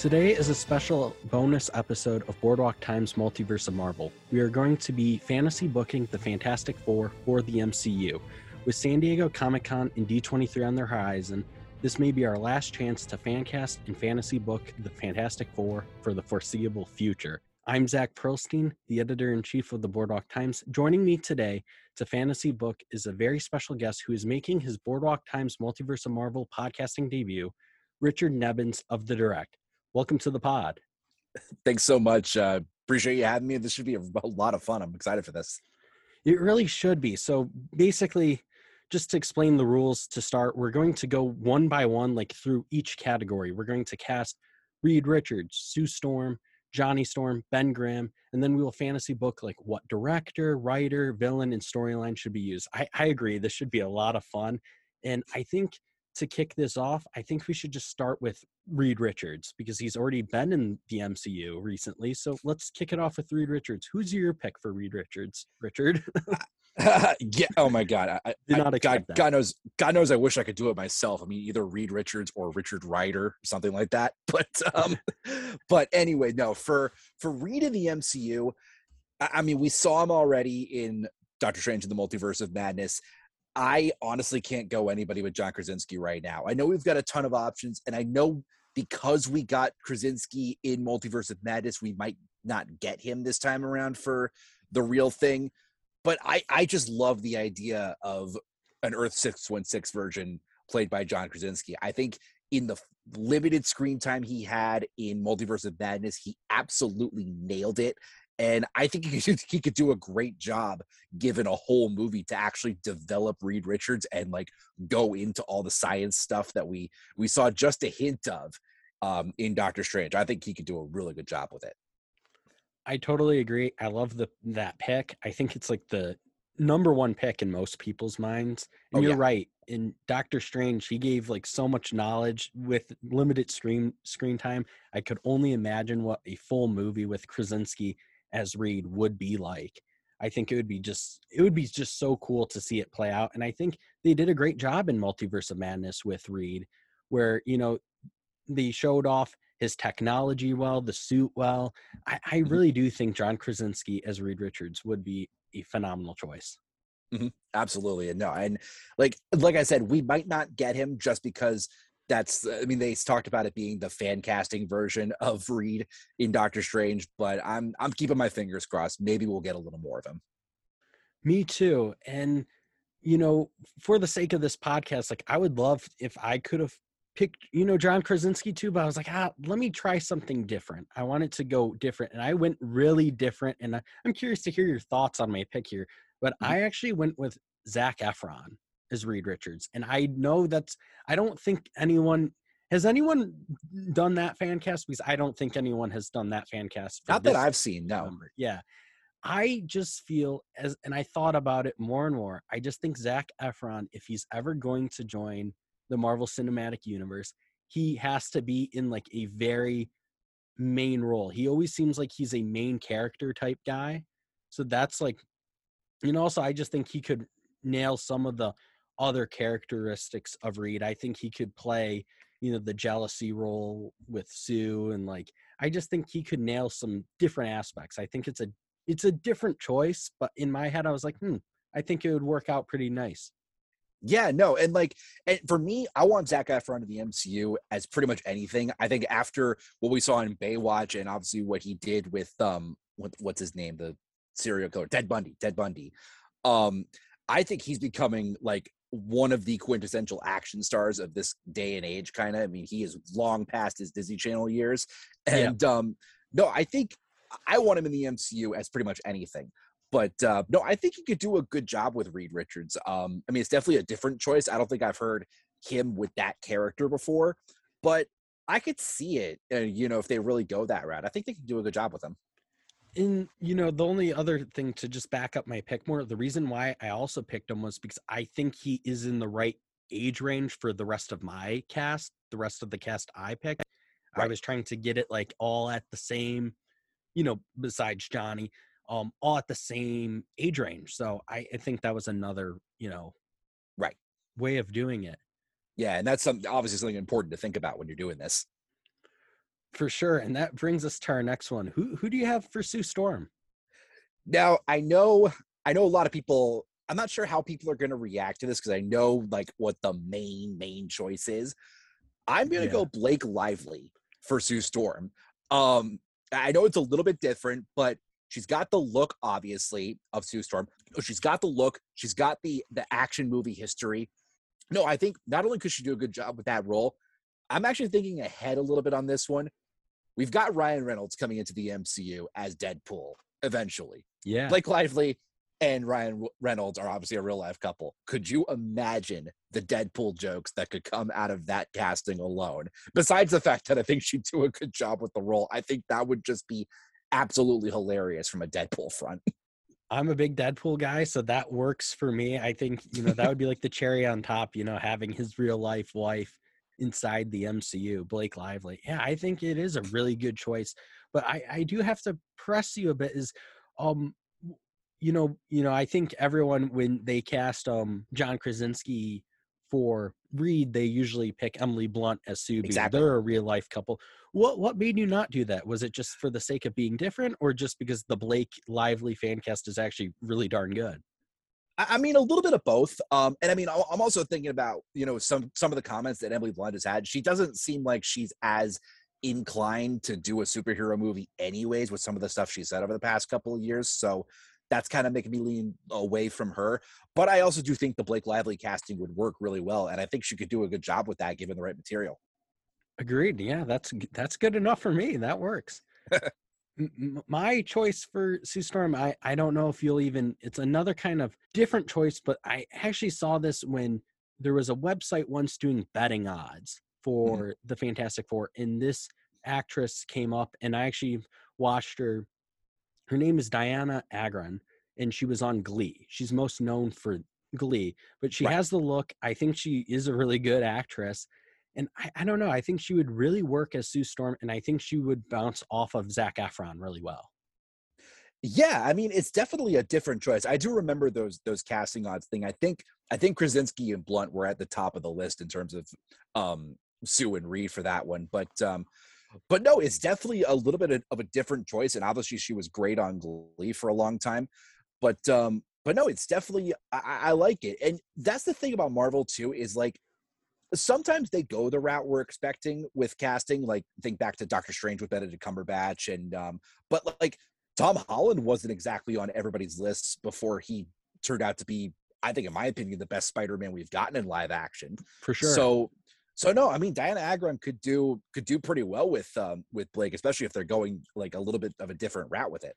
Today is a special bonus episode of Boardwalk Times Multiverse of Marvel. We are going to be fantasy booking the Fantastic Four for the MCU. With San Diego Comic Con and D23 on their horizon, this may be our last chance to fancast and fantasy book the Fantastic Four for the foreseeable future. I'm Zach Perilstein, the editor in chief of the Boardwalk Times. Joining me today to fantasy book is a very special guest who is making his Boardwalk Times Multiverse of Marvel podcasting debut, Richard Nebens of The Direct. Welcome to the pod. Thanks so much. Uh, appreciate you having me. This should be a, a lot of fun. I'm excited for this. It really should be. So basically, just to explain the rules to start, we're going to go one by one, like through each category. We're going to cast Reed Richards, Sue Storm, Johnny Storm, Ben Grimm, and then we will fantasy book like what director, writer, villain, and storyline should be used. I, I agree. This should be a lot of fun. And I think to kick this off, I think we should just start with Reed Richards because he's already been in the MCU recently. So let's kick it off with Reed Richards. Who's your pick for Reed Richards, Richard? yeah. Oh my God. I, I, God, God, knows. God knows. I wish I could do it myself. I mean, either Reed Richards or Richard Rider, something like that. But, um, but anyway, no. For for Reed in the MCU, I, I mean, we saw him already in Doctor Strange in the Multiverse of Madness. I honestly can't go anybody with John Krasinski right now. I know we've got a ton of options, and I know because we got Krasinski in Multiverse of Madness, we might not get him this time around for the real thing but I I just love the idea of an Earth six one six version played by John Krasinski. I think in the limited screen time he had in Multiverse of Madness, he absolutely nailed it. And I think he could, he could do a great job given a whole movie to actually develop Reed Richards and like go into all the science stuff that we we saw just a hint of um, in Doctor Strange. I think he could do a really good job with it. I totally agree. I love the that pick. I think it's like the number one pick in most people's minds. And oh, you're yeah. right. In Doctor Strange, he gave like so much knowledge with limited screen screen time. I could only imagine what a full movie with Krasinski as Reed would be like. I think it would be just it would be just so cool to see it play out. And I think they did a great job in Multiverse of Madness with Reed, where you know they showed off his technology well, the suit well. I, I mm-hmm. really do think John Krasinski as Reed Richards would be a phenomenal choice. Mm-hmm. Absolutely, and no, and like like I said, we might not get him just because that's. I mean, they talked about it being the fan casting version of Reed in Doctor Strange, but I'm I'm keeping my fingers crossed. Maybe we'll get a little more of him. Me too, and you know, for the sake of this podcast, like I would love if I could have picked, you know, John Krasinski too, but I was like, ah, let me try something different. I wanted to go different, and I went really different. And I, am curious to hear your thoughts on my pick here. But mm-hmm. I actually went with Zac Efron as Reed Richards, and I know that's. I don't think anyone has anyone done that fan cast because I don't think anyone has done that fan cast. Not that I've seen. No. Number. Yeah. I just feel as, and I thought about it more and more. I just think Zac Efron, if he's ever going to join the Marvel Cinematic Universe, he has to be in like a very main role. He always seems like he's a main character type guy. So that's like, and also I just think he could nail some of the other characteristics of Reed. I think he could play, you know, the jealousy role with Sue and like I just think he could nail some different aspects. I think it's a it's a different choice, but in my head I was like, hmm, I think it would work out pretty nice. Yeah, no, and like, and for me, I want Zac Efron to the MCU as pretty much anything. I think after what we saw in Baywatch, and obviously what he did with um, what, what's his name, the serial killer, Ted Bundy, Ted Bundy. Um, I think he's becoming like one of the quintessential action stars of this day and age. Kind of, I mean, he is long past his Disney Channel years, and yeah. um, no, I think I want him in the MCU as pretty much anything. But uh, no, I think he could do a good job with Reed Richards. Um, I mean, it's definitely a different choice. I don't think I've heard him with that character before, but I could see it. Uh, you know, if they really go that route, I think they can do a good job with him. And you know, the only other thing to just back up my pick more, the reason why I also picked him was because I think he is in the right age range for the rest of my cast, the rest of the cast I picked. Right. I was trying to get it like all at the same, you know, besides Johnny, um, all at the same age range. So I, I think that was another, you know, right way of doing it. Yeah, and that's some obviously something important to think about when you're doing this. For sure. And that brings us to our next one. Who who do you have for Sue Storm? Now I know I know a lot of people I'm not sure how people are going to react to this because I know like what the main main choice is. I'm going to yeah. go Blake Lively for Sue Storm. Um, I know it's a little bit different, but she's got the look obviously of Sue Storm. She's got the look. She's got the the action movie history. No, I think not only could she do a good job with that role, I'm actually thinking ahead a little bit on this one. We've got Ryan Reynolds coming into the MCU as Deadpool eventually. Yeah. Blake Lively and Ryan Reynolds are obviously a real life couple. Could you imagine the Deadpool jokes that could come out of that casting alone? Besides the fact that I think she'd do a good job with the role, I think that would just be absolutely hilarious from a Deadpool front. I'm a big Deadpool guy, so that works for me. I think, you know, that would be like the cherry on top, you know, having his real life wife inside the MCU, Blake Lively. Yeah, I think it is a really good choice. But I, I do have to press you a bit is um you know, you know, I think everyone when they cast um John Krasinski for Reed, they usually pick Emily Blunt as Sue. Exactly. They're a real life couple. What what made you not do that? Was it just for the sake of being different, or just because the Blake Lively fan cast is actually really darn good? I mean, a little bit of both. Um, and I mean, I'm also thinking about you know some some of the comments that Emily Blunt has had. She doesn't seem like she's as inclined to do a superhero movie, anyways, with some of the stuff she said over the past couple of years. So that's kind of making me lean away from her. But I also do think the Blake Lively casting would work really well, and I think she could do a good job with that given the right material. Agreed. Yeah, that's that's good enough for me. That works. my choice for Sue Storm, I I don't know if you'll even. It's another kind of different choice, but I actually saw this when there was a website once doing betting odds mm-hmm. for mm-hmm. the Fantastic Four, and this actress came up, and I actually watched her her name is Dianna Agron, and she was on Glee. She's most known for Glee, but she right. has the look. I think she is a really good actress. And I, I, don't know. I think she would really work as Sue Storm, and I think she would bounce off of Zac Efron really well. Yeah, I mean, it's definitely a different choice. I do remember those those casting odds thing. I think I think Krasinski and Blunt were at the top of the list in terms of um, Sue and Reed for that one. But um, but no, it's definitely a little bit of a different choice. And obviously, she was great on Glee for a long time. But um, but no, it's definitely I, I like it. And that's the thing about Marvel too is like sometimes they go the route we're expecting with casting. Like think back to Doctor Strange with Benedict Cumberbatch, and um, but like Tom Holland wasn't exactly on everybody's lists before he turned out to be, I think, in my opinion, the best Spider-Man we've gotten in live action. For sure. So so no, I mean Dianna Agron could do could do pretty well with um, with Blake, especially if they're going like a little bit of a different route with it.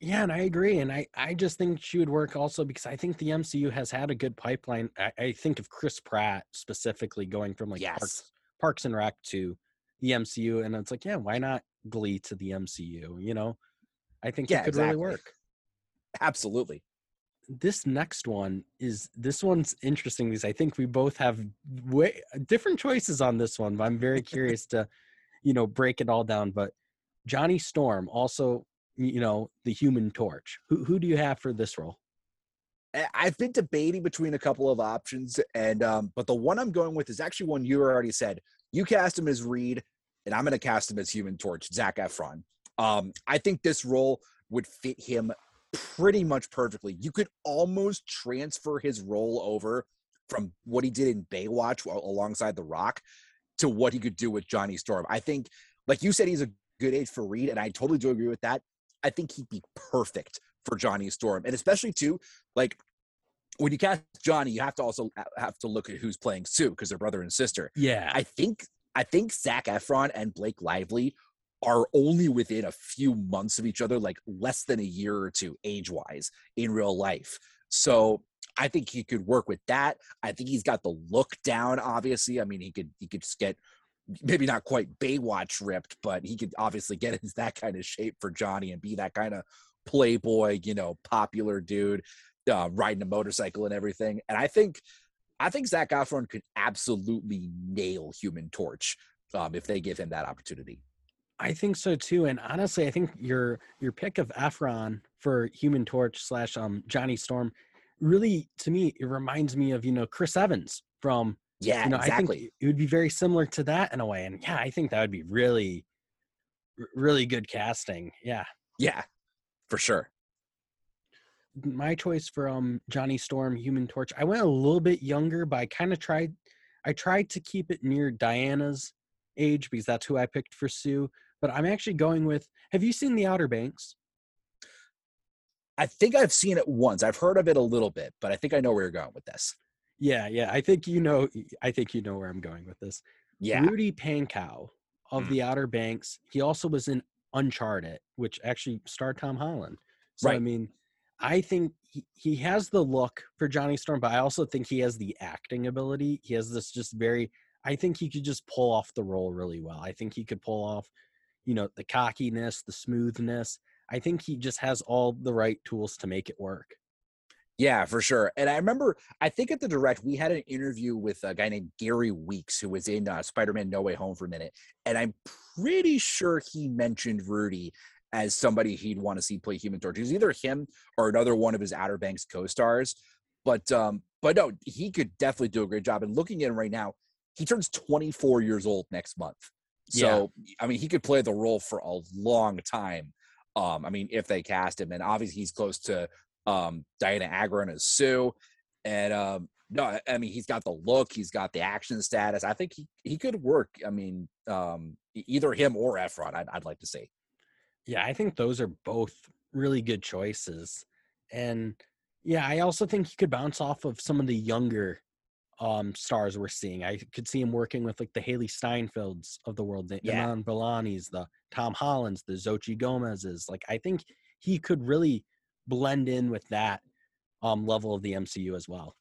Yeah, and I agree, and I I just think she would work also because I think the MCU has had a good pipeline. I, I think of Chris Pratt specifically going from like yes. Parks, Parks and Rec to the MCU, and it's like, yeah, why not Glee to the MCU? You know, I think yeah, it could exactly. really work. Absolutely this next one is this one's interesting because I think we both have way different choices on this one, but I'm very curious to, you know, break it all down. But Johnny Storm, also, you know, the Human Torch. Who who do you have for this role? I've been debating between a couple of options, and um, but the one I'm going with is actually one you already said. You cast him as Reed, and I'm going to cast him as Human Torch, Zac Efron. Um, I think this role would fit him pretty much perfectly. You could almost transfer his role over from what he did in Baywatch alongside The Rock to what he could do with Johnny Storm. I think, like you said, he's a good age for Reed, and I totally do agree with that. I think he'd be perfect for Johnny Storm, and especially too, like when you cast Johnny, you have to also have to look at who's playing Sue because they're brother and sister. Yeah, I think I think Zac Efron and Blake Lively are only within a few months of each other, like less than a year or two age wise in real life. So I think he could work with that. I think he's got the look down, obviously. I mean, he could he could just get maybe not quite Baywatch ripped, but he could obviously get into that kind of shape for Johnny and be that kind of playboy, you know, popular dude, uh, riding a motorcycle and everything. And I think I think Zac Efron could absolutely nail Human Torch um, if they give him that opportunity. I think so too. And honestly, I think your your pick of Efron for Human Torch slash um Johnny Storm really to me it reminds me of you know Chris Evans from yeah you know exactly. I think it would be very similar to that in a way. And yeah, I think that would be really really good casting. Yeah. Yeah, for sure. My choice for um Johnny Storm, Human Torch. I went a little bit younger, but I kind of tried. I tried to keep it near Dianna's age because that's who I picked for Sue. But I'm actually going with. Have you seen The Outer Banks? I think I've seen it once. I've heard of it a little bit, but I think I know where you're going with this. Yeah, yeah. I think you know. I think you know where I'm going with this. Yeah. Rudy Pankow of Mm. The Outer Banks. He also was in Uncharted, which actually starred Tom Holland. So I mean, I think he, he has the look for Johnny Storm, but I also think he has the acting ability. He has this just very. I think he could just pull off the role really well. I think he could pull off, you know, the cockiness, the smoothness. I think he just has all the right tools to make it work. Yeah, for sure. And I remember, I think at the direct, we had an interview with a guy named Gary Weeks, who was in uh, Spider Man No Way Home for a minute. And I'm pretty sure he mentioned Rudy as somebody he'd want to see play Human Torch. It was either him or another one of his Outer Banks co stars. But, um, but no, he could definitely do a great job. And looking at him right now, he turns 24 years old next month. So, I mean, he could play the role for a long time. Um, I mean, if they cast him, and obviously he's close to um, Dianna Agron as Sue. And um, no, I- mean he's got the look, he's got the action status. I think he he could work. I mean, um, either him or Efron. I'd, I'd like to see. Yeah, I think those are both really good choices. And yeah, I also think he could bounce off of some of the younger um stars we're seeing. I could see him working with like the Hailee Steinfelds of the world, the Yeah. Iman the Tom Hollands, the Xochitl Gomez's. Like I think he could really blend in with that um level of the MCU as well.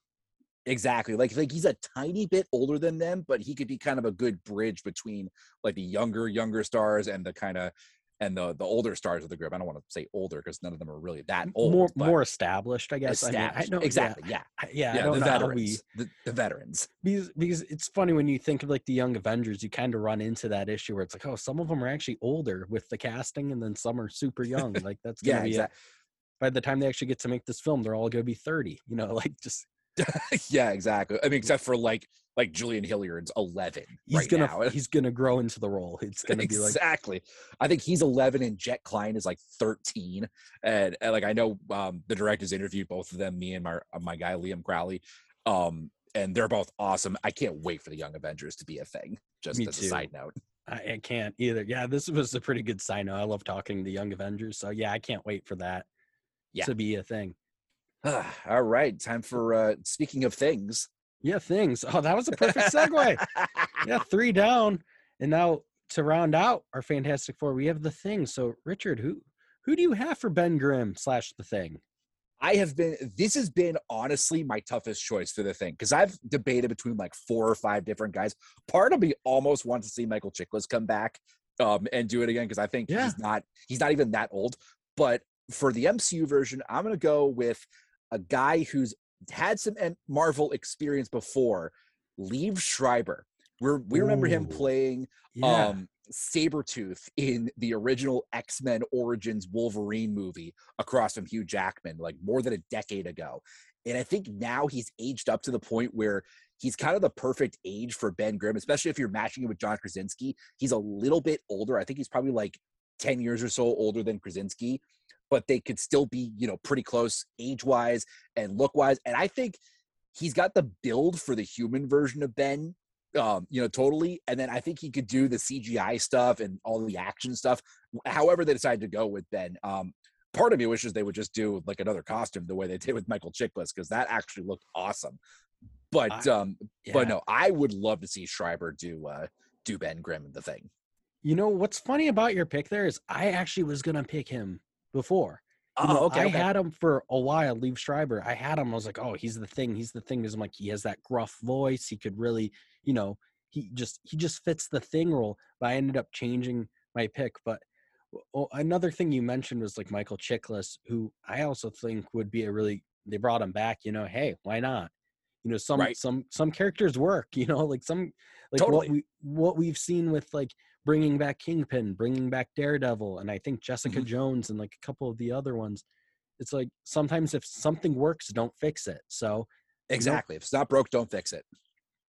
Exactly. Like like he's a tiny bit older than them, but he could be kind of a good bridge between like the younger younger stars and the kind of and the the older stars of the group. I don't want to say older because none of them are really that old. more more established, I guess. I mean, I established. know exactly. Yeah. Yeah, I Yeah. don't the veterans. we The, the veterans. because because it's funny when you think of like the young avengers you kind of run into that issue where it's like oh some of them are actually older with the casting and then some are super young like that's gonna Yeah. be a- Exactly. By the time they actually get to make this film they're all gonna be 30 you know like just yeah, exactly. I mean, except for like like Julian Hilliard's eleven he's right gonna now. he's gonna grow into the role it's gonna be like exactly. I think he's eleven and Jett Klyne is like thirteen, and, and like I know um, the directors interviewed both of them, me and my uh, my guy Liam Crowley, um, and they're both awesome. I can't wait for the Young Avengers to be a thing. Just Me as too. a side note. I, I can't either yeah this was a pretty good sign i love talking to young avengers so yeah i can't wait for that Yeah. to be a thing All right, time for uh, speaking of things. yeah things oh that was a perfect segue yeah, three down. And now to round out our Fantastic Four, we have the thing. So Richard, who who do you have for Ben Grimm slash the thing? I have been this has been honestly my toughest choice for the thing because I've debated between like four or five different guys. Part of me almost wants to see Michael Chiklis come back um and do it again because I think Yeah. he's not he's not even that old. But for the MCU version, I'm gonna go with a guy who's had some Marvel experience before, Liev Schreiber. We're, we remember him playing Yeah. um Sabretooth in the original X-Men Origins Wolverine movie across from Hugh Jackman like more than a decade ago. And I think now he's aged up to the point where he's kind of the perfect age for Ben Grimm, especially if you're matching him with John Krasinski. He's a little bit older. I think he's probably like 10 years or so older than Krasinski, but they could still be, you know, pretty close age-wise and look-wise. And I think he's got the build for the human version of Ben um, you know, totally. And then I think he could do the CGI stuff and all the action stuff. However, they decide to go with Ben. Um, part of me wishes they would just do like another costume the way they did with Michael Chiklis because that actually looked awesome. But I- um, but no, I would love to see Schreiber do uh do Ben Grimm the thing. You know what's funny about your pick there is I actually was gonna pick him before. You know, Oh, okay, I okay. had him for a while, Liev Schreiber. I had him. I was like, oh, he's the thing. He's the thing. Because I'm like, he has that gruff voice. He could really, you know, he just he just fits the thing role. But I ended up changing my pick. But oh, another thing you mentioned was like Michael Chiklis, who I also think would be a really. They brought him back. You know, hey, why not? You know, some Right. some some characters work. You know, like some like Totally. what we what we've seen with like bringing back Kingpin, bringing back Daredevil, and I think Jessica Mhm. Jones and like a couple of the other ones. It's like sometimes if something works, don't fix it. So, Exactly. If it's not broke, don't fix it.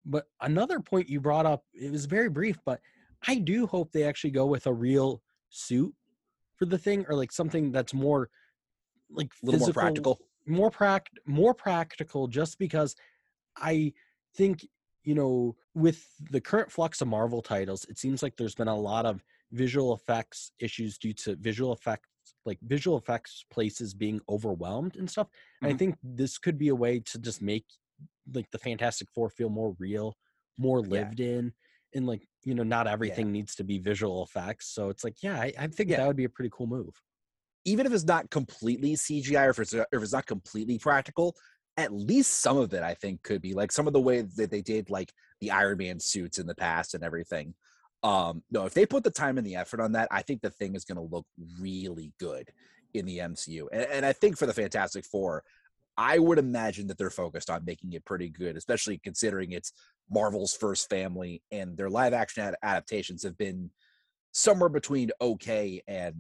but another point you brought up, it was very brief, but I do hope they actually go with a real suit for the thing or like something that's more like a little physical, more practical more pract more practical just because i think you know with the current flux of marvel titles it seems like there's been a lot of visual effects issues due to visual effects like visual effects places being overwhelmed and stuff mm-hmm. and i think this could be a way to just make like the fantastic four feel more real more lived yeah. in and like you know not everything yeah. needs to be visual effects so it's like yeah i, I think yeah. that would be a pretty cool move even if it's not completely cgi or if it's, if it's not completely practical at least some of it i think could be like some of the way that they did like the iron man suits in the past and everything um no if they put the time and the effort on that i think the thing is going to look really good in the mcu and, and i think for the fantastic four I would imagine that they're focused on making it pretty good, especially considering it's Marvel's first family and their live action ad- adaptations have been somewhere between okay and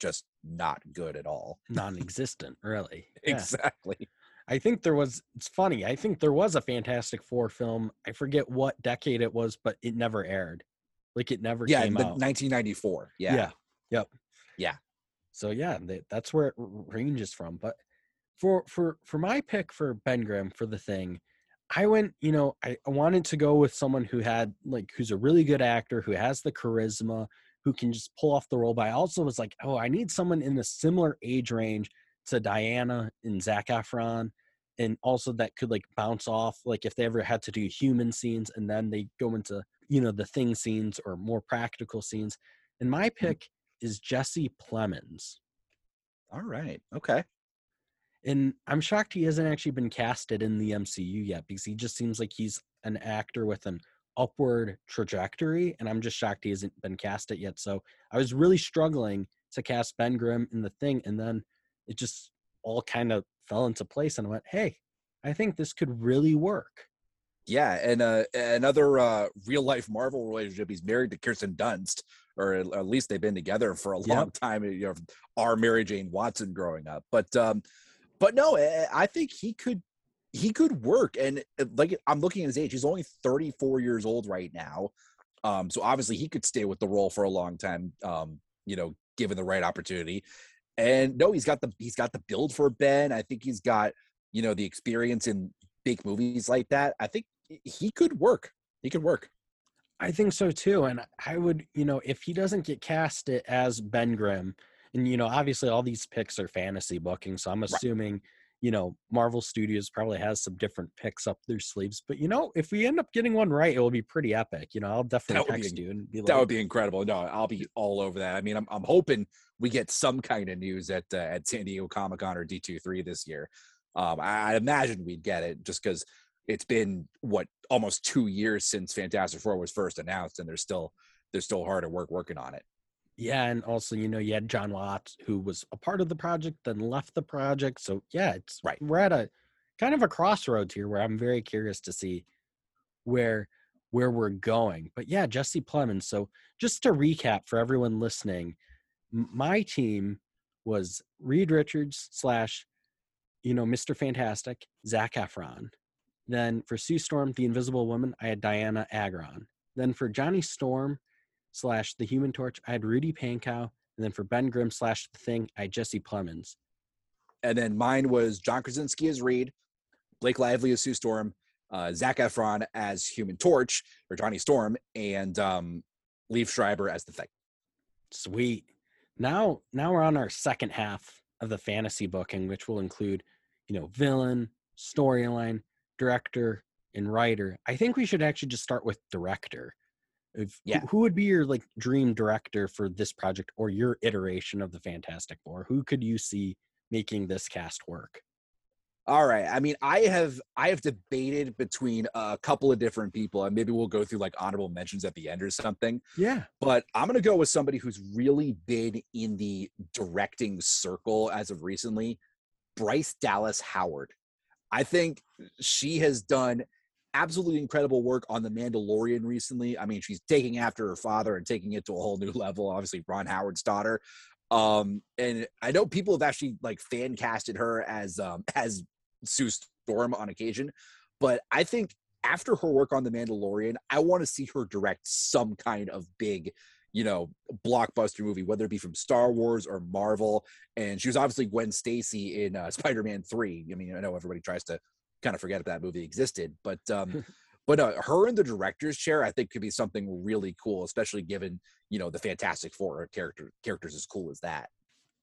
just not good at all. Non-existent, really. Yeah. Exactly. I think there was it's funny. I think there was a Fantastic Four film. I forget what decade it was, but it never aired. Like it never yeah, came out. 1994. Yeah. Yeah. Yep. Yeah. So yeah, that's where it ranges from. But for for for my pick for Ben Grimm for the thing, I went, you know, I, I wanted to go with someone who had like who's a really good actor, who has the charisma, who can just pull off the role. But I also was like, oh, I need someone in the similar age range to Dianna and Zac Efron, and also that could like bounce off, like if they ever had to do human scenes and then they go into you know the thing scenes or more practical scenes. And my mm-hmm. pick is Jesse Plemons. All right. Okay and I'm shocked he hasn't actually been casted in the MCU yet because he just seems like he's an actor with an upward trajectory, and I'm just shocked he hasn't been casted yet. So I was really struggling to cast Ben Grimm in the thing, and then it just all kind of fell into place, and I went, "Hey, I think this could really work." Yeah, and uh, another uh, real life Marvel relationship. He's married to Kirsten Dunst, or at least they've been together for a long yep. time. You know, our Mary Jane Watson growing up, but um, but no, eh, I think he could he could work. And eh, like I'm looking at his age, he's only 34 years old right now. Um, so obviously he could stay with the role for a long time. Um, you know, given the right opportunity. And no, he's got the he's got the build for Ben. I think he's got you know the experience in big movies like that. I think he could work. He could work. I think so too. And I would, you know, if he doesn't get casted as Ben Grimm, and you know obviously all these picks are fantasy booking so i'm assuming right. You know marvel studios probably has some different picks up their sleeves but you know if we end up getting one right it will be pretty epic you know i'll definitely text be, you and be like, that would be incredible no i'll be all over that i mean i'm, I'm hoping we get some kind of news at uh, at san diego comic-con or d23 this year um i, I imagine we'd get it just because it's been what almost two years since fantastic four was first announced and they're still they're still hard at work working on it yeah, and also you know you had John Watts who was a part of the project then left the project. So yeah, it's right. We're at a kind of a crossroads here where I'm very curious to see where where we're going. But yeah, Jesse Plemons. So just to recap for everyone listening, my team was Reed Richards slash you know Mr. Fantastic, Zac Efron. Then for Sue Storm, the Invisible Woman, I had Dianna Agron. Then for Johnny Storm, slash the Human Torch, I had Rudy Pankow, and then for Ben Grimm slash the Thing, I had Jesse Plemons. And then mine was John Krasinski as Reed, Blake Lively as Sue Storm, uh, Zac Efron as Human Torch or Johnny Storm, and um, Liev Schreiber as the Thing. Sweet. Now, now we're on our second half of the fantasy booking, which will include, you know, villain, storyline, director, and writer. I think we should actually just start with director if, yeah. Who, who would be your like dream director for this project or your iteration of the Fantastic Four? Who could you see making this cast work? All right. I mean, I have I have debated between a couple of different people, and maybe we'll go through like honorable mentions at the end or something. Yeah. But I'm gonna go with somebody who's really been in the directing circle as of recently, Bryce Dallas Howard. I think she has done absolutely incredible work on The Mandalorian recently. I mean, she's taking after her father and taking it to a whole new level. Obviously, Ron Howard's daughter. Um, and I know people have actually like fan casted her as um as Sue Storm on occasion, but I think after her work on The Mandalorian, I want to see her direct some kind of big, you know, blockbuster movie, whether it be from Star Wars or Marvel. And she was obviously Gwen Stacy in uh, Spider-Man Three. I mean, I know everybody tries to kind of forget if that movie existed, but um, but uh, her in the director's chair, I think, could be something really cool, especially given you know the Fantastic Four character characters as cool as that.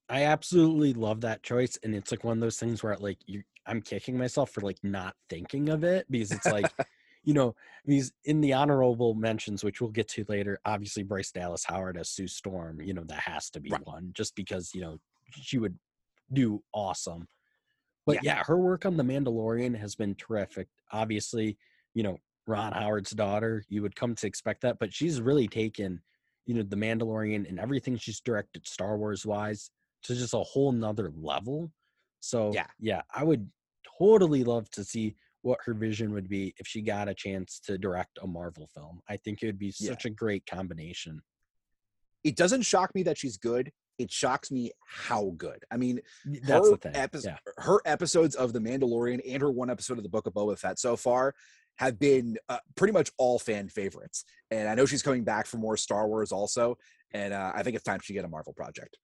I absolutely love that choice, and it's like one of those things where like you, I'm kicking myself for like not thinking of it because it's like. you know, these in the honorable mentions, which we'll get to later, obviously Bryce Dallas Howard as Sue Storm, you know, that has to be right. one just because, you know, she would do awesome. But yeah. yeah, her work on The Mandalorian has been terrific. Obviously, you know, Ron Howard's daughter, you would come to expect that, but she's really taken, you know, The Mandalorian and everything she's directed Star Wars wise to just a whole nother level. So yeah, yeah, I would totally love to see what her vision would be if she got a chance to direct a Marvel film. I think it would be such yeah. a great combination. It doesn't shock me that she's good. It shocks me how good. I mean, that's the thing. Epi- yeah. Her episodes of The Mandalorian and her one episode of the Book of Boba Fett so far have been uh, pretty much all fan favorites. And I know she's coming back for more Star Wars also. And uh, I think it's time she get a Marvel project.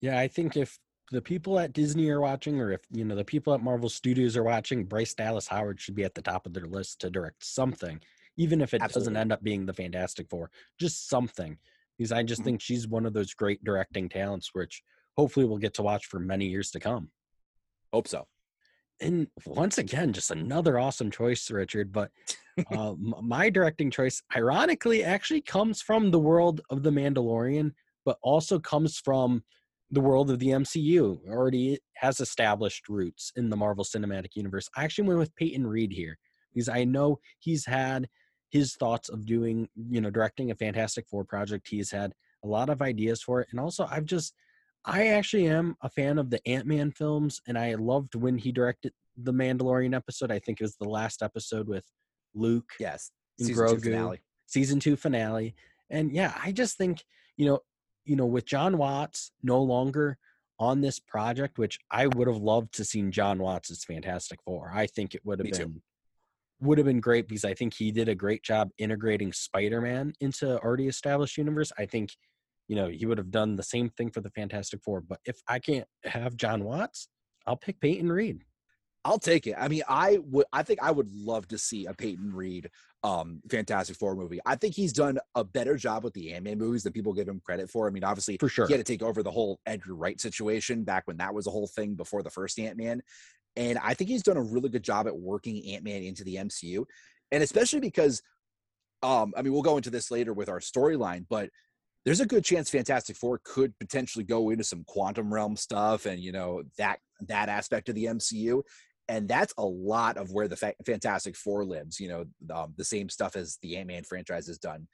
Yeah, I think if the people at Disney are watching, or if you know the people at Marvel Studios are watching, Bryce Dallas Howard should be at the top of their list to direct something, even if it Absolutely. doesn't end up being the Fantastic Four, just something. Because I just mm-hmm. think she's one of those great directing talents, which hopefully we'll get to watch for many years to come. Hope so. And once again, just another awesome choice, Richard. But uh, my directing choice, ironically, actually comes from the world of The Mandalorian, but also comes from the world of the MCU already has established roots in the Marvel Cinematic Universe. I actually went with Peyton Reed here because I know he's had his thoughts of doing, you know, directing a Fantastic Four project. He's had a lot of ideas for it. And also, I've just, I actually am a fan of the Ant Man films, and I loved when he directed the Mandalorian episode. I think it was the last episode with Luke. Yes. Season Grogu, two finale. Season two finale. And yeah, I just think, you know, you know, with John Watts no longer on this project, which I would have loved to seen John Watts as Fantastic Four. I think it would have Me been too. Would have been great because I think he did a great job integrating Spider-Man into already established universe. I think, you know, he would have done the same thing for the Fantastic Four. But if I can't have John Watts, I'll pick Peyton Reed. I'll take it. I mean, I would. I think I would love to see a Peyton Reed um Fantastic Four movie. I think he's done a better job with the Ant-Man movies than people give him credit for. I mean, obviously, for sure, he had to take over the whole Edgar Wright situation back when that was a whole thing before the first Ant-Man. And I think he's done a really good job at working Ant-Man into the MCU. And especially because um, I mean, we'll go into this later with our storyline, but there's a good chance Fantastic Four could potentially go into some quantum realm stuff and you know that that aspect of the MCU and that's a lot of where the fa- Fantastic Four lives. You know, um, the same stuff as the Ant Man franchise has done.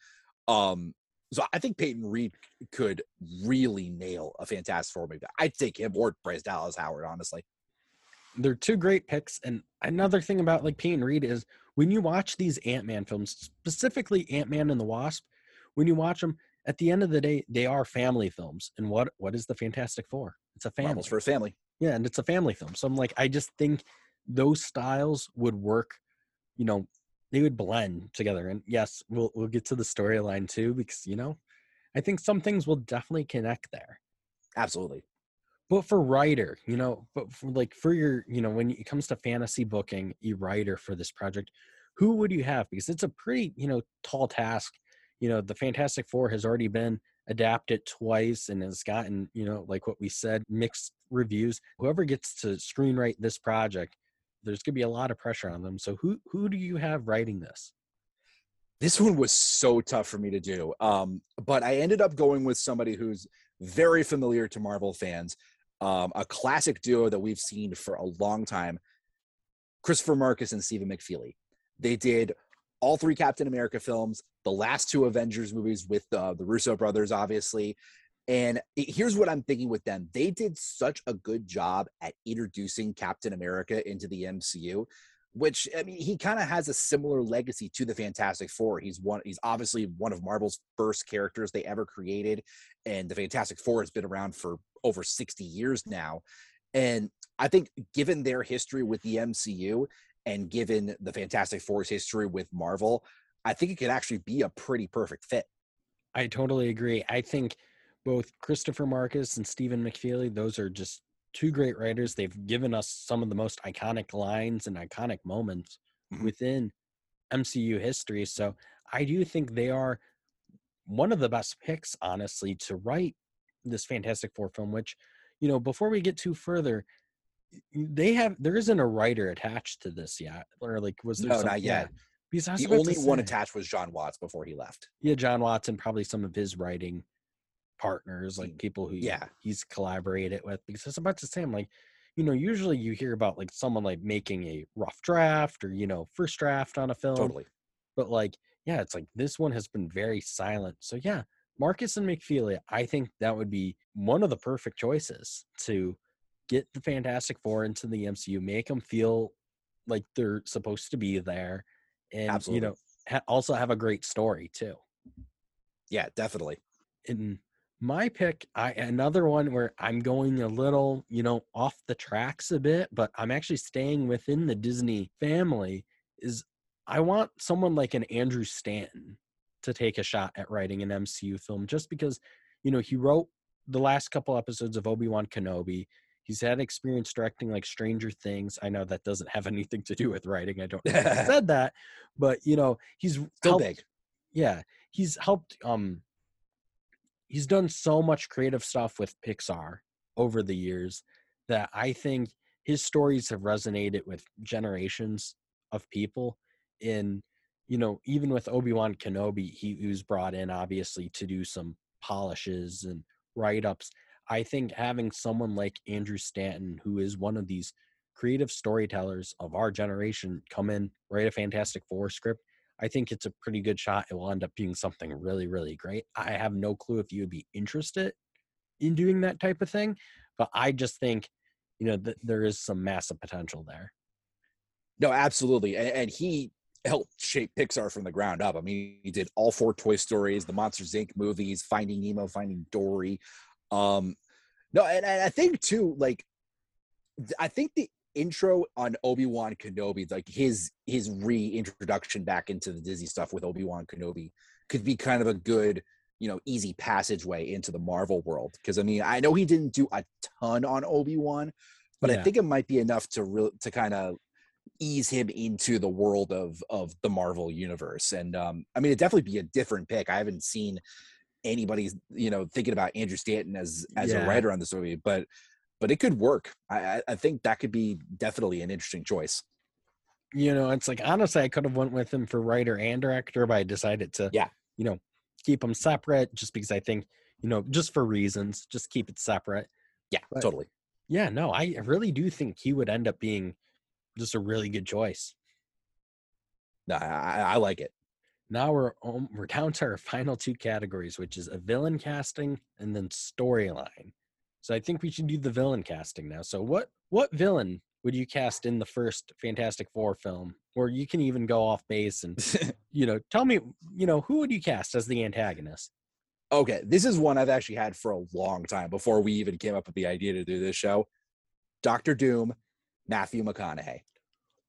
Um, so I think Peyton Reed could really nail a Fantastic Four movie. I'd take him or Bryce Dallas Howard, honestly. They're two great picks. And another thing about like Peyton Reed is when you watch these Ant Man films, specifically Ant Man and the Wasp, when you watch them, at the end of the day, they are family films. And what what is the Fantastic Four? It's a family. Marvel's for a family. Yeah, and it's a family film. So I'm like, I just think those styles would work, you know, they would blend together. And yes, we'll we'll get to the storyline too, because you know, I think some things will definitely connect there. Absolutely. But for writer, you know, but for like for your, you know, when it comes to fantasy booking, a writer for this project, who would you have? Because it's a pretty, you know, tall task. You know, the Fantastic Four has already been adapted twice and has gotten, you know, like what we said, mixed reviews. Whoever gets to screenwrite this project there's going to be a lot of pressure on them. So who who do you have writing this? This one was so tough for me to do. Um, but I ended up going with somebody who's very familiar to Marvel fans, um, a classic duo that we've seen for a long time, Christopher Markus and Stephen McFeely. They did all three Captain America films, the last two Avengers movies with uh, the Russo brothers, obviously, and here's what I'm thinking with them. They did such a good job at introducing Captain America into the MCU, which I mean, he kind of has a similar legacy to the Fantastic Four. He's one he's obviously one of Marvel's first characters they ever created, and the Fantastic Four has been around for over 60 years now. And I think given their history with the MCU and given the Fantastic Four's history with Marvel, I think it could actually be a pretty perfect fit. I totally agree. I think both Christopher Markus and Stephen McFeely, those are just two great writers. They've given us some of the most iconic lines and iconic moments mm-hmm. within MCU history. So I do think they are one of the best picks, honestly, to write this Fantastic Four film, which, you know, before we get too further, they have there isn't a writer attached to this yet. Or like was there no, not yet. Because the only one attached was John Watts before he left. Yeah, John Watts and probably some of his writing partners, like mm, people who yeah he's collaborated with. Because it's about the same. Like, you know, usually you hear about like someone like making a rough draft or you know first draft on a film. Totally. But like, yeah, it's like this one has been very silent. So yeah, Markus and McFeely, I think that would be one of the perfect choices to get the Fantastic Four into the MCU, make them feel like they're supposed to be there, and Absolutely. you know, ha- also have a great story too. Yeah, definitely. And my pick, I another one where I'm going a little, you know, off the tracks a bit, but I'm actually staying within the Disney family. Is I want someone like an Andrew Stanton to take a shot at writing an MCU film, just because, you know, he wrote the last couple episodes of Obi Wan Kenobi. He's had experience directing like Stranger Things. I know that doesn't have anything to do with writing. I don't know if said that, but you know, he's still helped, big. Yeah, he's helped. Um, he's done so much creative stuff with Pixar over the years that I think his stories have resonated with generations of people. In you know, even with Obi Wan Kenobi, he, he was brought in obviously to do some polishes and write ups I think having someone like Andrew Stanton, who is one of these creative storytellers of our generation, come in, write a Fantastic Four script, I think it's a pretty good shot. It will end up being something really, really great. I have no clue if you would be interested in doing that type of thing, but I just think, you know, that there is some massive potential there. No, absolutely. And, and he helped shape Pixar from the ground up. I mean, he did all four Toy Stories, the Monsters Inc. movies, Finding Nemo, Finding Dory. Um, no, and, and I think too, like, I think the intro on Obi Wan Kenobi, like his his reintroduction back into the Disney stuff with Obi Wan Kenobi, could be kind of a good, you know, easy passageway into the Marvel world. Because I mean, I know he didn't do a ton on Obi Wan, but yeah. I think it might be enough to real to kind of ease him into the world of of the Marvel universe. And um, I mean, it'd definitely be a different pick. I haven't seen anybody's you know thinking about Andrew Stanton as as yeah. a writer on this movie, but but it could work. I I think that could be definitely an interesting choice. You know, it's like honestly, I could have went with him for writer and director, but I decided to yeah, you know, keep them separate just because I think you know just for reasons, just keep it separate. Yeah, but, totally. Yeah, no, I really do think he would end up being just a really good choice. No, I, I like it now we're we're down to our final two categories, which is a villain casting and then storyline. So I think we should do the villain casting now. So what what villain would you cast in the first Fantastic Four film? Or you can even go off base and you know tell me you know who would you cast as the antagonist? Okay, this is one I've actually had for a long time before we even came up with the idea to do this show. Doctor Doom, Matthew McConaughey.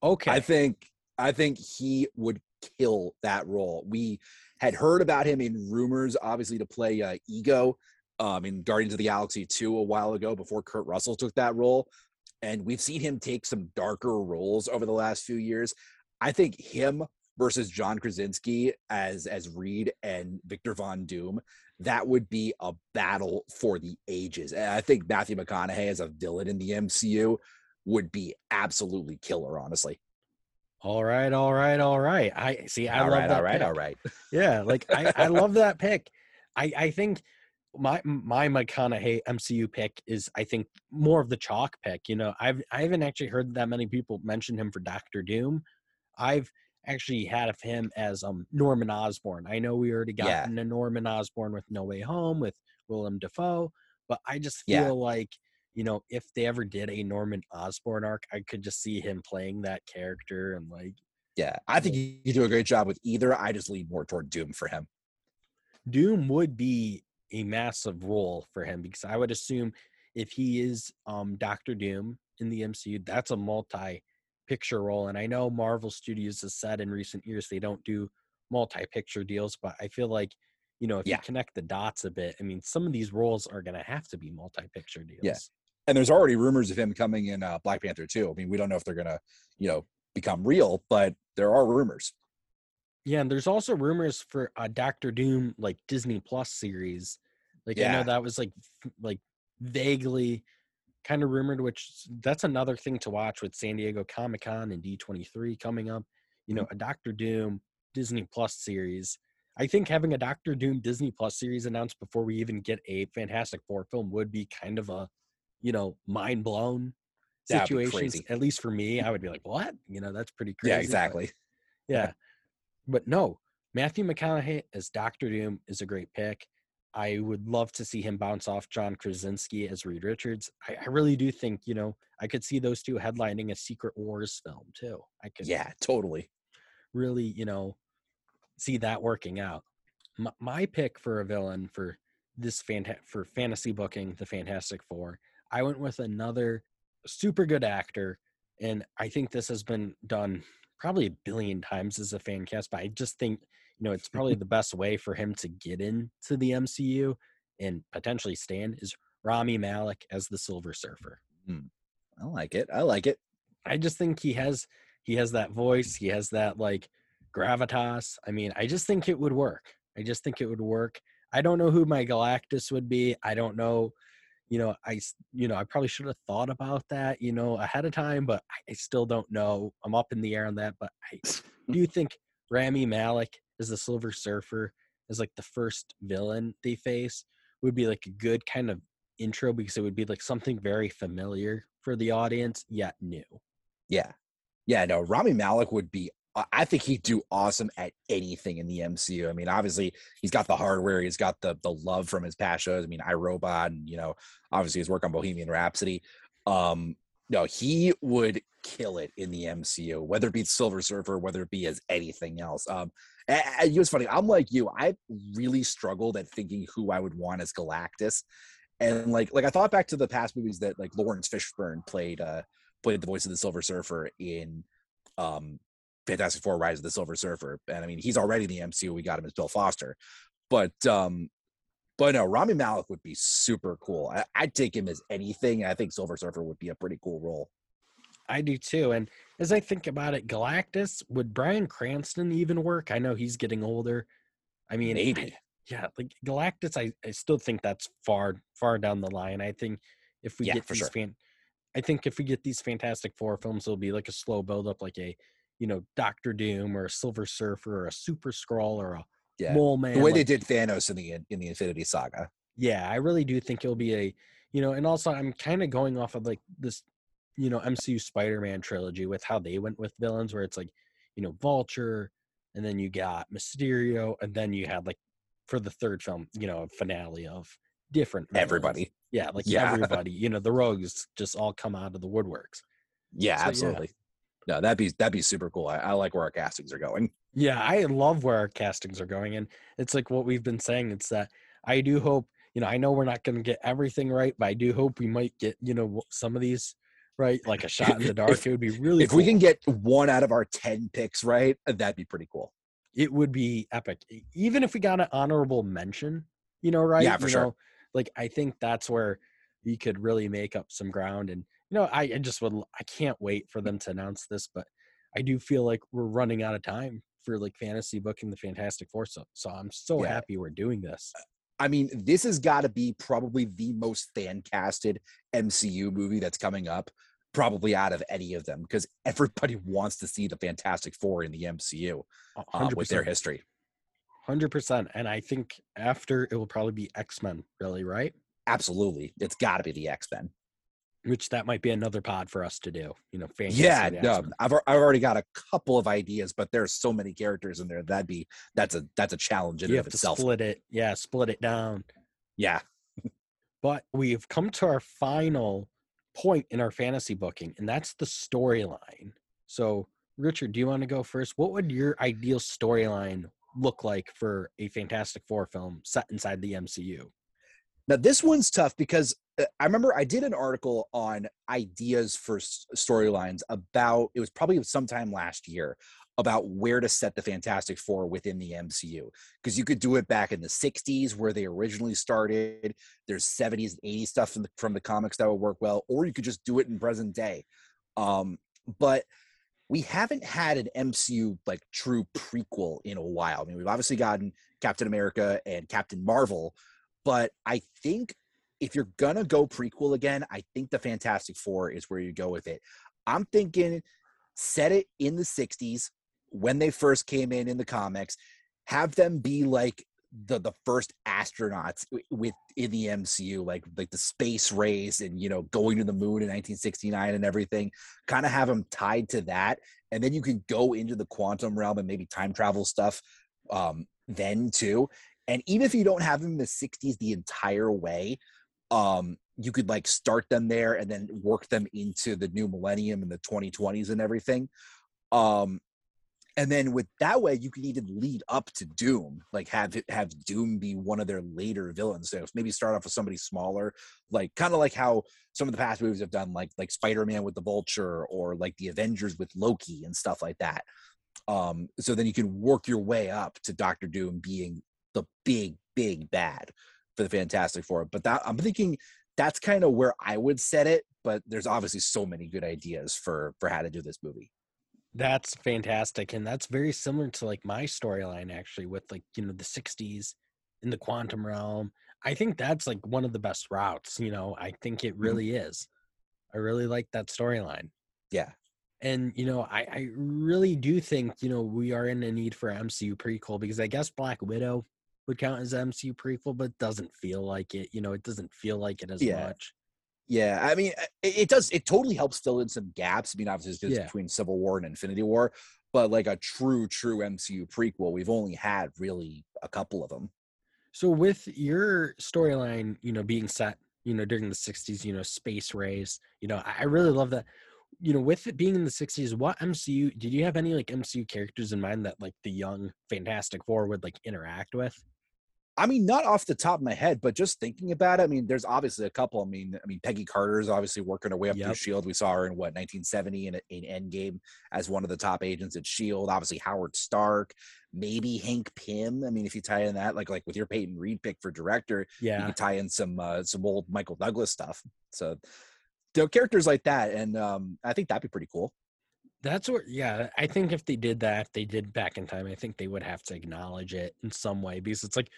Okay, I think I think he would kill that role. We had heard about him in rumors, obviously, to play uh, Ego um, in Guardians of the Galaxy 2 a while ago before Kurt Russell took that role. And we've seen him take some darker roles over the last few years. I think him versus John Krasinski as as Reed and Victor Von Doom, that would be a battle for the ages. And I think Matthew McConaughey as a villain in the MCU would be absolutely killer, honestly. All right, all right, all right. I see. I all love right, that all right, pick. all right. Yeah, like I, I love that pick. I, I think my my McConaughey MCU pick is I think more of the chalk pick. You know, I've I haven't actually heard that many people mention him for Doctor Doom. I've actually had of him as um Norman Osborn. I know we already got yeah. into Norman Osborn with No Way Home with Willem Dafoe, but I just feel yeah. like you know, if they ever did a Norman Osborn arc, I could just see him playing that character and like. Yeah, I think you do a great job with either. I just lean more toward Doom for him. Doom would be a massive role for him because I would assume if he is um, Doctor Doom in the MCU, that's a multi picture role. And I know Marvel Studios has said in recent years they don't do multi picture deals, but I feel like you know, if yeah. you connect the dots a bit, I mean, some of these roles are going to have to be multi-picture deals. Yeah. And there's already rumors of him coming in uh, Black Panther too. I mean, we don't know if they're going to, you know, become real, but there are rumors. Yeah, and there's also rumors for a Doctor Doom like Disney Plus series. Like yeah. I know that was like like vaguely kind of rumored, which that's another thing to watch with San Diego Comic Con and D23 coming up. You know, mm-hmm. a Doctor Doom Disney Plus series. I think having a Doctor Doom Disney Plus series announced before we even get a Fantastic Four film would be kind of a, you know, mind blown situation. At least for me, I would be like, "What?" You know, that's pretty crazy. Yeah, exactly. But, yeah, but no, Matthew McConaughey as Doctor Doom is a great pick. I would love to see him bounce off John Krasinski as Reed Richards. I, I, really do think, you know, I could see those two headlining a Secret Wars film too. I could, yeah, totally, really, you know, see that working out. My, my pick for a villain for this fanta- for fantasy booking, the Fantastic Four, I went with another super good actor, and I think this has been done probably a billion times as a fan cast, but I just think you know, it's probably the best way for him to get into the MCU and potentially stand is Rami Malek as the Silver Surfer. Mm. I like it. I like it. I just think he has he has that voice. He has that like gravitas. I mean, I just think it would work. I just think it would work. I don't know who my Galactus would be. I don't know. You know, I you know I probably should have thought about that you know ahead of time, but I still don't know. I'm up in the air on that, but I do think Rami Malek as the Silver Surfer as like the first villain they face would be like a good kind of intro because it would be like something very familiar for the audience yet new. Yeah. Yeah, no, Rami Malek would be I think he'd do awesome at anything in the MCU. I mean, obviously he's got the hardware, he's got the the love from his past shows. I mean, iRobot and you know, obviously his work on Bohemian Rhapsody. Um, no, he would kill it in the MCU, whether it be Silver Surfer, whether it be as anything else. Um, and, you know, funny. I'm like you. I really struggled at thinking who I would want as Galactus, and like like I thought back to the past movies that like Laurence Fishburne played uh played the voice of the Silver Surfer in um Fantastic Four: Rise of the Silver Surfer, and I mean he's already the MCU. We got him as Bill Foster, but um but no, Rami Malek would be super cool. I, would take him as anything. I think Silver Surfer would be a pretty cool role. I do too. And as I think about it, Galactus, would Bryan Cranston even work? I know he's getting older. I mean, maybe. I, yeah, like Galactus, I, I still think that's far, far down the line. I think if we yeah, get these sure. fan, I think if we get these Fantastic Four films, it'll be like a slow build up, like a, you know, Doctor Doom or a Silver Surfer or a Super Skrull or a yeah. Mole Man. The way like, they did Thanos in the in the Infinity Saga. Yeah, I really do think it'll be a, you know, and also I'm kind of going off of like this you know MCU Spider-Man trilogy with how they went with villains, where it's like, you know, Vulture, and then you got Mysterio, and then you had like for the third film, you know, a finale of different villains. everybody. Yeah, like yeah. everybody. You know, the rogues just all come out of the woodworks. Yeah, so, absolutely. Yeah. No, that'd be that'd be super cool. I, I like where our castings are going. Yeah, I love where our castings are going, and it's like what we've been saying. It's that I do hope you know I know we're not going to get everything right, but I do hope we might get you know some of these right? Like a shot in the dark. if, it would be really if cool. we can get one out of our 10 picks right, uh, that'd be pretty cool. It would be epic. Even if we got an honorable mention, you know, right? Yeah, for you sure. Know, like I think that's where we could really make up some ground. And you know, I, I just would I can't wait for them to announce this, but I do feel like we're running out of time for like fantasy booking the Fantastic Four. So so I'm so yeah. happy we're doing this. I mean, this has got to be probably the most fan casted MCU movie that's coming up probably out of any of them because everybody wants to see the Fantastic Four in the MCU uh, with their history. Hundred percent, and I think after it will probably be X Men. Really, right? Absolutely, it's got to be the X Men. Which that might be another pod for us to do. You know, yeah, no, I've I've already got a couple of ideas, but there's so many characters in there. That'd be that's a that's a challenge in you have of itself. split it, yeah, split it down. Yeah, but we've come to our final point in our fantasy booking, and that's the storyline. So, Richard, do you want to go first? What would your ideal storyline look like for a Fantastic Four film set inside the MCU? Now, this one's tough because uh, I remember I did an article on ideas for storylines about it was probably sometime last year about where to set the Fantastic Four within the MCU. Because you could do it back in the 60s where they originally started. There's 70s and 80s stuff from the, from the comics that would work well, or you could just do it in present day. Um, but we haven't had an MCU like true prequel in a while. I mean, we've obviously gotten Captain America and Captain Marvel, but I think if you're gonna go prequel again, I think the Fantastic Four is where you go with it. I'm thinking set it in the 60s when they first came in in the comics, have them be like the the first astronauts with in the MCU, like like the space race and you know going to the moon in 1969 and everything. Kind of have them tied to that, and then you can go into the quantum realm and maybe time travel stuff um, then too. And even if you don't have them in the 60s the entire way, um, you could like start them there and then work them into the new millennium and the 2020s and everything. Um, and then with that way you can even lead up to doom like have have doom be one of their later villains so maybe start off with somebody smaller like kind of like how some of the past movies have done like like spider-man with the vulture or like the avengers with loki and stuff like that um so then you can work your way up to doctor doom being the big big bad for the fantastic four but that i'm thinking that's kind of where i would set it but there's obviously so many good ideas for for how to do this movie that's fantastic. And that's very similar to like my storyline actually with like, you know, the 60s in the quantum realm. I think that's like one of the best routes, you know. I think it mm-hmm. really mm-hmm. is. I really like that storyline. Yeah. And you know, I, I really do think, you know, we are in a need for MCU prequel because I guess Black Widow would count as MCU prequel, but doesn't feel like it. You know, it doesn't feel like it as yeah. much. Yeah, I mean, it, does. It totally helps fill in some gaps. I mean, obviously, it's yeah. between Civil War and Infinity War, but like a true, true MCU prequel, we've only had really a couple of them. So, with your storyline, you know, being set, you know, during the '60s, you know, space race, you know, I, I really love that. You know, with it being in the '60s, what MCU did you have any like MCU characters in mind that like the young Fantastic Four would like interact with? I mean, not off the top of my head, but just thinking about it, I mean, there's obviously a couple. I mean, I mean, Peggy Carter is obviously working her way up yep. through Shield. We saw her in what 1970 in, in Endgame as one of the top agents at Shield. Obviously, Howard Stark, maybe Hank Pym. I mean, if you tie in that, like like with your Peyton Reed pick for director, yeah, you can tie in some uh, some old Michael Douglas stuff. So, you know, characters like that, and um, I think that'd be pretty cool. That's what, yeah. I think if they did that, they did back in time. I think they would have to acknowledge it in some way because it's like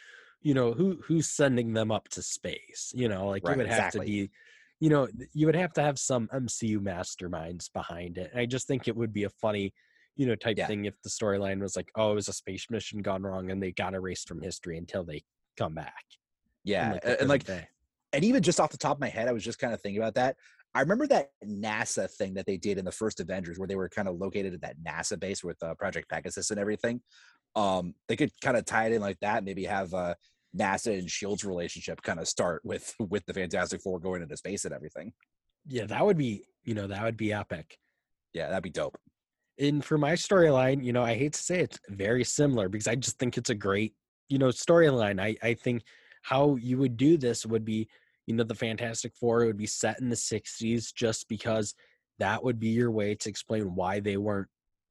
you know who who's sending them up to space you know like right, you would have exactly. to be you know you would have to have some mcu masterminds behind it and i just think it would be a funny you know type yeah. thing if the storyline was like oh it was a space mission gone wrong and they got erased from history until they come back yeah and like, and, like and even just off the top of my head i was just kind of thinking about that I remember that NASA thing that they did in the first Avengers, where they were kind of located at that NASA base with uh, Project Pegasus and everything. Um, they could kind of tie it in like that, maybe have uh, NASA and Shield's relationship kind of start with with the Fantastic Four going into space and everything. Yeah, that would be you know that would be epic. Yeah, that'd be dope. And for my storyline, you know, I hate to say it's very similar because I just think it's a great you know storyline. I I think how you would do this would be you know the Fantastic Four would be set in the '60s just because that would be your way to explain why they weren't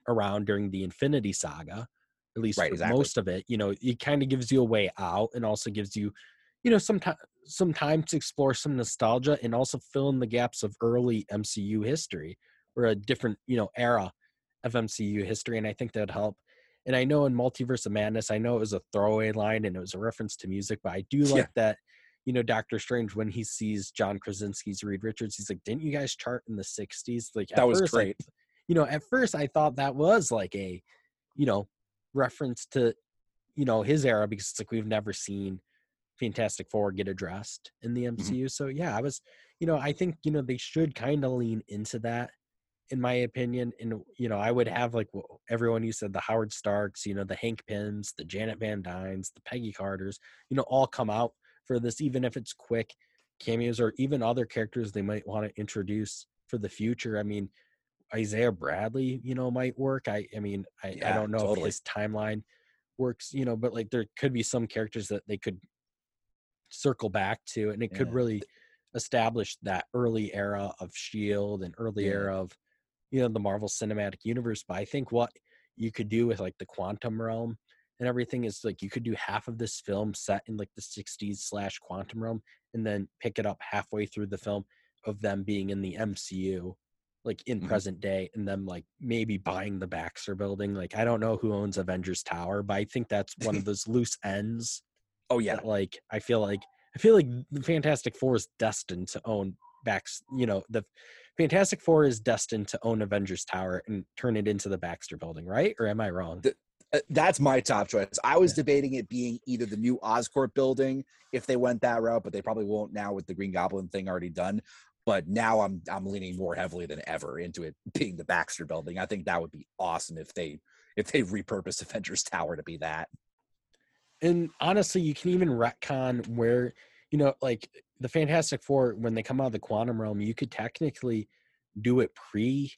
around during the Infinity Saga at least right, exactly. most of it. You know, it kind of gives you a way out and also gives you, you know, some time some time to explore some nostalgia and also fill in the gaps of early MCU history or a different, you know, era of MCU history. And I think that'd help. And I know in Multiverse of Madness, I know it was a throwaway line and it was a reference to music, but I do like yeah. that, you know, Doctor Strange, when he sees John Krasinski's Reed Richards, he's like, Didn't you guys chart in the 60s? Like, that was first, great. I, you know, at first I thought that was like a, you know, reference to you know his era because it's like we've never seen Fantastic Four get addressed in the MCU. Mm-hmm. So yeah, I was, you know, I think you know they should kind of lean into that, in my opinion. And you know, I would have like everyone you said, the Howard Starks, you know, the Hank Pyms, the Janet Van Dynes, the Peggy Carters, you know, all come out for this, even if it's quick cameos or even other characters they might want to introduce for the future. I mean, Isaiah Bradley, you know, might work. I I mean, I, yeah, I don't know totally. if his timeline works, you know, but like there could be some characters that they could circle back to and it yeah. could really establish that early era of shield and early yeah. era of you know the Marvel Cinematic Universe. But I think what you could do with like the quantum realm and everything is like you could do half of this film set in like the 60s slash quantum realm and then pick it up halfway through the film of them being in the mcu like in mm-hmm. present day and them like maybe buying the baxter building like i don't know who owns avengers tower but i think that's one of those loose ends oh yeah that, like i feel like i feel like the fantastic four is destined to own backs you know the fantastic four is destined to own avengers tower and turn it into the baxter building right or am i wrong the, uh, that's my top choice. I was yeah. debating it being either the new Oscorp building if they went that route, but they probably won't now with the Green Goblin thing already done. But now I'm I'm leaning more heavily than ever into it being the Baxter building. I think that would be awesome if they if they repurpose Avengers Tower to be that. And honestly, you can even retcon where you know, like the Fantastic Four when they come out of the quantum realm, you could technically do it pre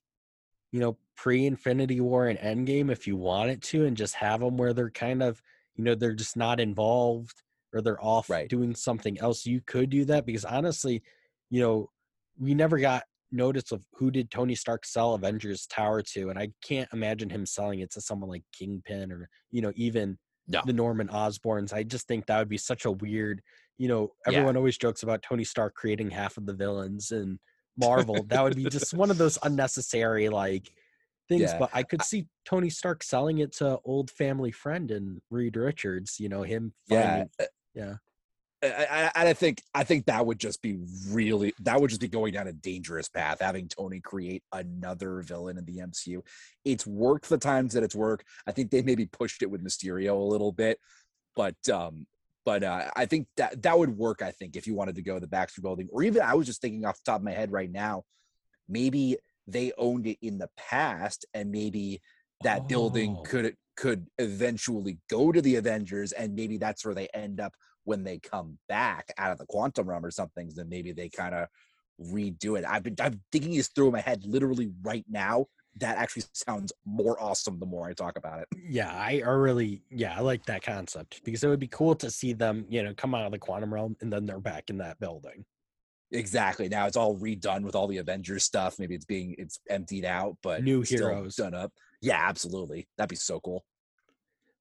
you know, pre Infinity War and Endgame if you wanted to, and just have them where they're kind of, you know, they're just not involved or they're off right. doing something else. You could do that because honestly, you know, we never got notice of who did Tony Stark sell Avengers Tower to, and I can't imagine him selling it to someone like Kingpin or you know even no. the Norman Osborns. I just think that would be such a weird. You know, everyone yeah. always jokes about Tony Stark creating half of the villains and Marvel. that would be just one of those unnecessary like things. Yeah. But I could see Tony Stark selling it to old family friend and Reed Richards. You know him. Finding, yeah, uh, yeah. I, I, I think I think that would just be really that would just be going down a dangerous path. Having Tony create another villain in the MCU, it's worked the times that it's worked. I think they maybe pushed it with Mysterio a little bit, but um, but uh, I think that that would work. I think if you wanted to go the Baxter Building, or even I was just thinking off the top of my head right now, maybe they owned it in the past, and maybe that oh. building could could eventually go to the Avengers, and maybe that's where they end up when they come back out of the quantum realm or something. Then maybe they kind of redo it. I've been I'm thinking this through in my head literally right now that actually sounds more awesome the more I talk about it. Yeah, I really yeah, I like that concept because it would be cool to see them, you know, come out of the quantum realm and then they're back in that building. Exactly. Now it's all redone with all the Avengers stuff. Maybe it's being it's emptied out, but new heroes done up. Yeah, absolutely. That'd be so cool.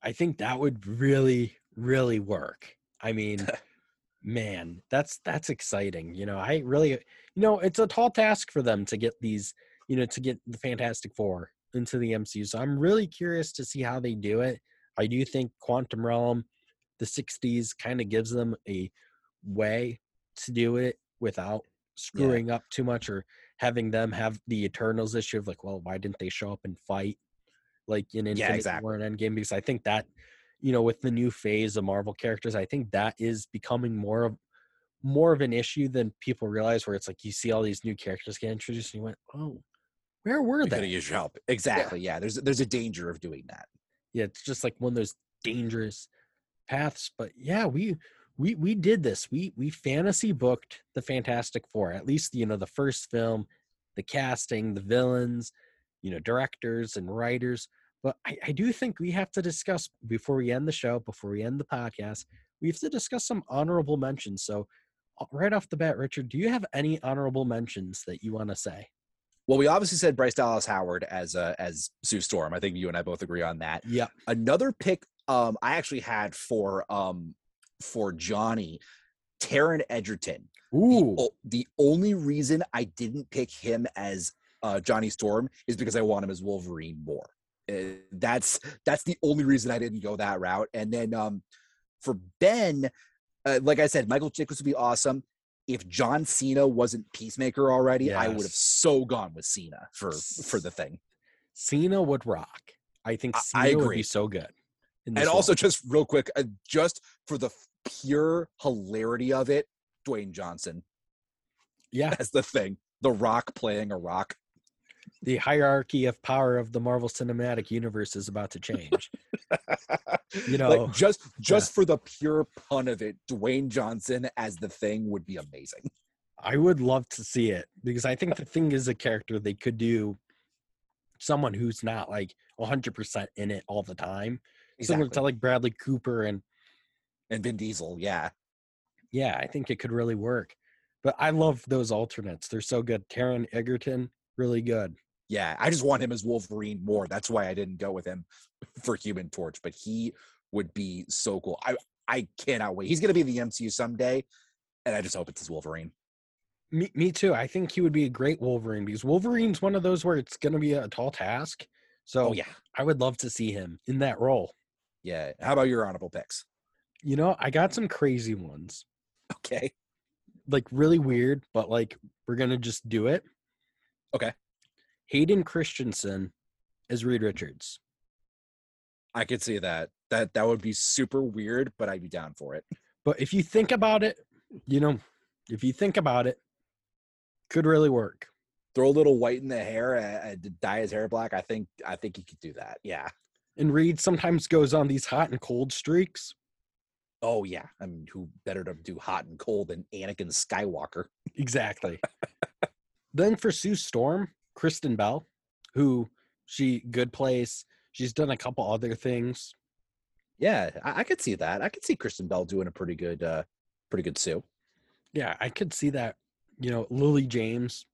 I think that would really, really work. I mean, man, that's that's exciting. You know, I really you know, it's a tall task for them to get these you know, to get the Fantastic Four into the MCU. So I'm really curious to see how they do it. I do think Quantum Realm, the 60s, kind of gives them a way to do it without screwing yeah. up too much or having them have the Eternals issue of like, well, why didn't they show up and fight like in Infinity yeah, exactly. War and Endgame? Because I think that, you know, with the new phase of Marvel characters, I think that is becoming more of more of an issue than people realize. Where it's like you see all these new characters get introduced, and you went, "Oh, where were they? Could use your help. Exactly. Yeah. yeah. There's there's a danger of doing that. Yeah, it's just like one of those dangerous paths. But yeah, we we we did this. We we fantasy booked the Fantastic Four. At least you know the first film, the casting, the villains, you know, directors and writers. But I, I do think we have to discuss before we end the show, before we end the podcast, we have to discuss some honorable mentions. So uh, right off the bat, Richard, do you have any honorable mentions that you want to say? Well, we obviously said Bryce Dallas Howard as uh, as Sue Storm. I think you and I both agree on that. Yeah. Another pick um, I actually had for um, for Johnny, Taron Egerton. Ooh. The, the, only reason I didn't pick him as uh, Johnny Storm is because I want him as Wolverine more. Uh, that's that's the only reason I didn't go that route. And then um, for Ben, uh, like I said, Michael Chiklis would be awesome if John Cena wasn't Peacemaker already, yes. I would have so gone with Cena for for the thing. Cena would rock. I think Cena I, agree. would be so good. And also, just real quick, uh, just for the pure hilarity of it, Dwayne Johnson. Yeah, that's the thing. The Rock playing a rock the hierarchy of power of the Marvel Cinematic Universe is about to change. you know, like just just yeah. for the pure pun of it, Dwayne Johnson as the thing would be amazing. I would love to see it because I think the thing is a character they could do someone who's not like 100% in it all the time. Exactly. Similar to like Bradley Cooper and and Vin Diesel, yeah. Yeah, I think it could really work. But I love those alternates. They're so good. Taron Egerton, really good. Yeah, I just want him as Wolverine more. That's why I didn't go with him for Human Torch, but he would be so cool. I I cannot wait. He's going to be in the MCU someday, and I just hope it's his Wolverine. Me, me too. I think he would be a great Wolverine because Wolverine's one of those where it's going to be a tall task. Oh, so oh, yeah, I would love to see him in that role. Yeah. How about your honorable picks? You know, I got some crazy ones. Okay. Like really weird, but like we're gonna just do it. Okay. Hayden Christensen as Reed Richards. I could see that. That that would be super weird, but I'd be down for it. But if you think about it, you know, if you think about it, could really work. Throw a little white in the hair uh, uh, and dye his hair black. I think I think he could do that. Yeah. And Reed sometimes goes on these hot and cold streaks. Oh yeah, I mean, who better to do hot and cold than Anakin Skywalker? Exactly. then for Sue Storm, Kristen Bell, who she good place. She's done a couple other things. Yeah, I, I could see that. I could see Kristen Bell doing a pretty good, uh pretty good Sue. Yeah, I could see that. You know, Lily James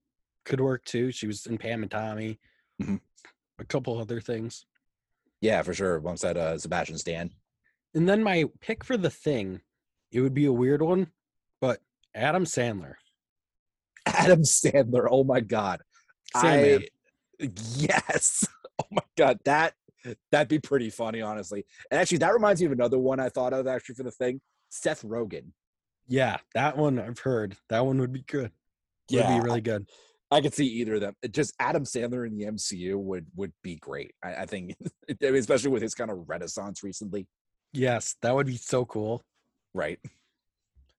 could work too. She was in Pam and Tommy. Mm-hmm. A couple other things. Yeah, for sure. Alongside uh, Sebastian Stan. And then my pick for the thing, it would be a weird one, but Adam Sandler. Adam Sandler. Oh my god. Sandman. I yes. Oh my god. That that'd be pretty funny, honestly. And actually, that reminds me of another one I thought of actually for the thing. Seth Rogen. Yeah, that one I've heard. That one would be good. Would yeah, be really good. I could see either of them. Just Adam Sandler in the MCU would would be great. I, I think, especially with his kind of renaissance recently. Yes, that would be so cool. Right.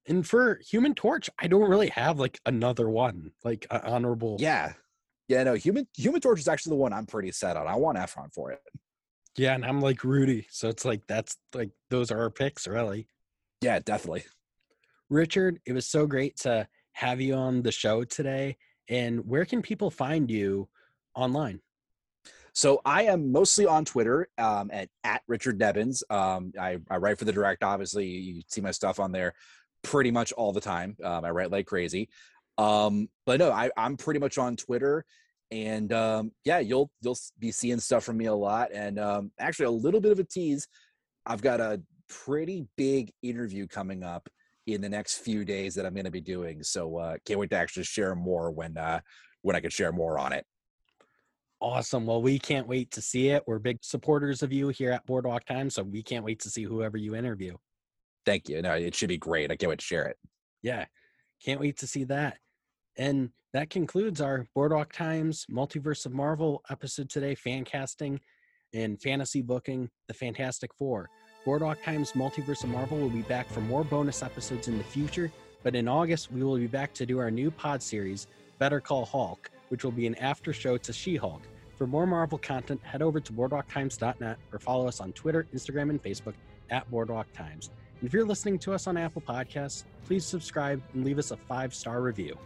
And for Human Torch, I don't really have like another one, like uh, honorable. Yeah. Yeah, no, Human Human Torch is actually the one I'm pretty set on. I want Efron for it. Yeah, and I'm like Rudy. So it's like that's like those are our picks, really. Yeah, definitely. Richard, it was so great to have you on the show today. And where can people find you online? So I am mostly on Twitter um, at, at Richard Nebens. Um, I, I write for the direct, obviously. You see my stuff on there pretty much all the time. Um, I write like crazy. Um, but no, I, I'm pretty much on Twitter. And um, yeah, you'll you'll be seeing stuff from me a lot. And um, actually, a little bit of a tease. I've got a pretty big interview coming up in the next few days that I'm going to be doing. So uh, can't wait to actually share more when uh, when I can share more on it. Awesome. Well, we can't wait to see it. We're big supporters of you here at Boardwalk Time, so we can't wait to see whoever you interview. Thank you. No, it should be great. I can't wait to share it. Yeah, can't wait to see that. And that concludes our Boardwalk Times Multiverse of Marvel episode today, fan casting and fantasy booking, the Fantastic Four. Boardwalk Times Multiverse of Marvel will be back for more bonus episodes in the future, but in August, we will be back to do our new pod series, Better Call Hulk which will be an after show to She Hulk. For more Marvel content, head over to boardwalktimes.net or follow us on Twitter, Instagram, and Facebook at Boardwalk Times. And if you're listening to us on Apple Podcasts, please subscribe and leave us a five star review.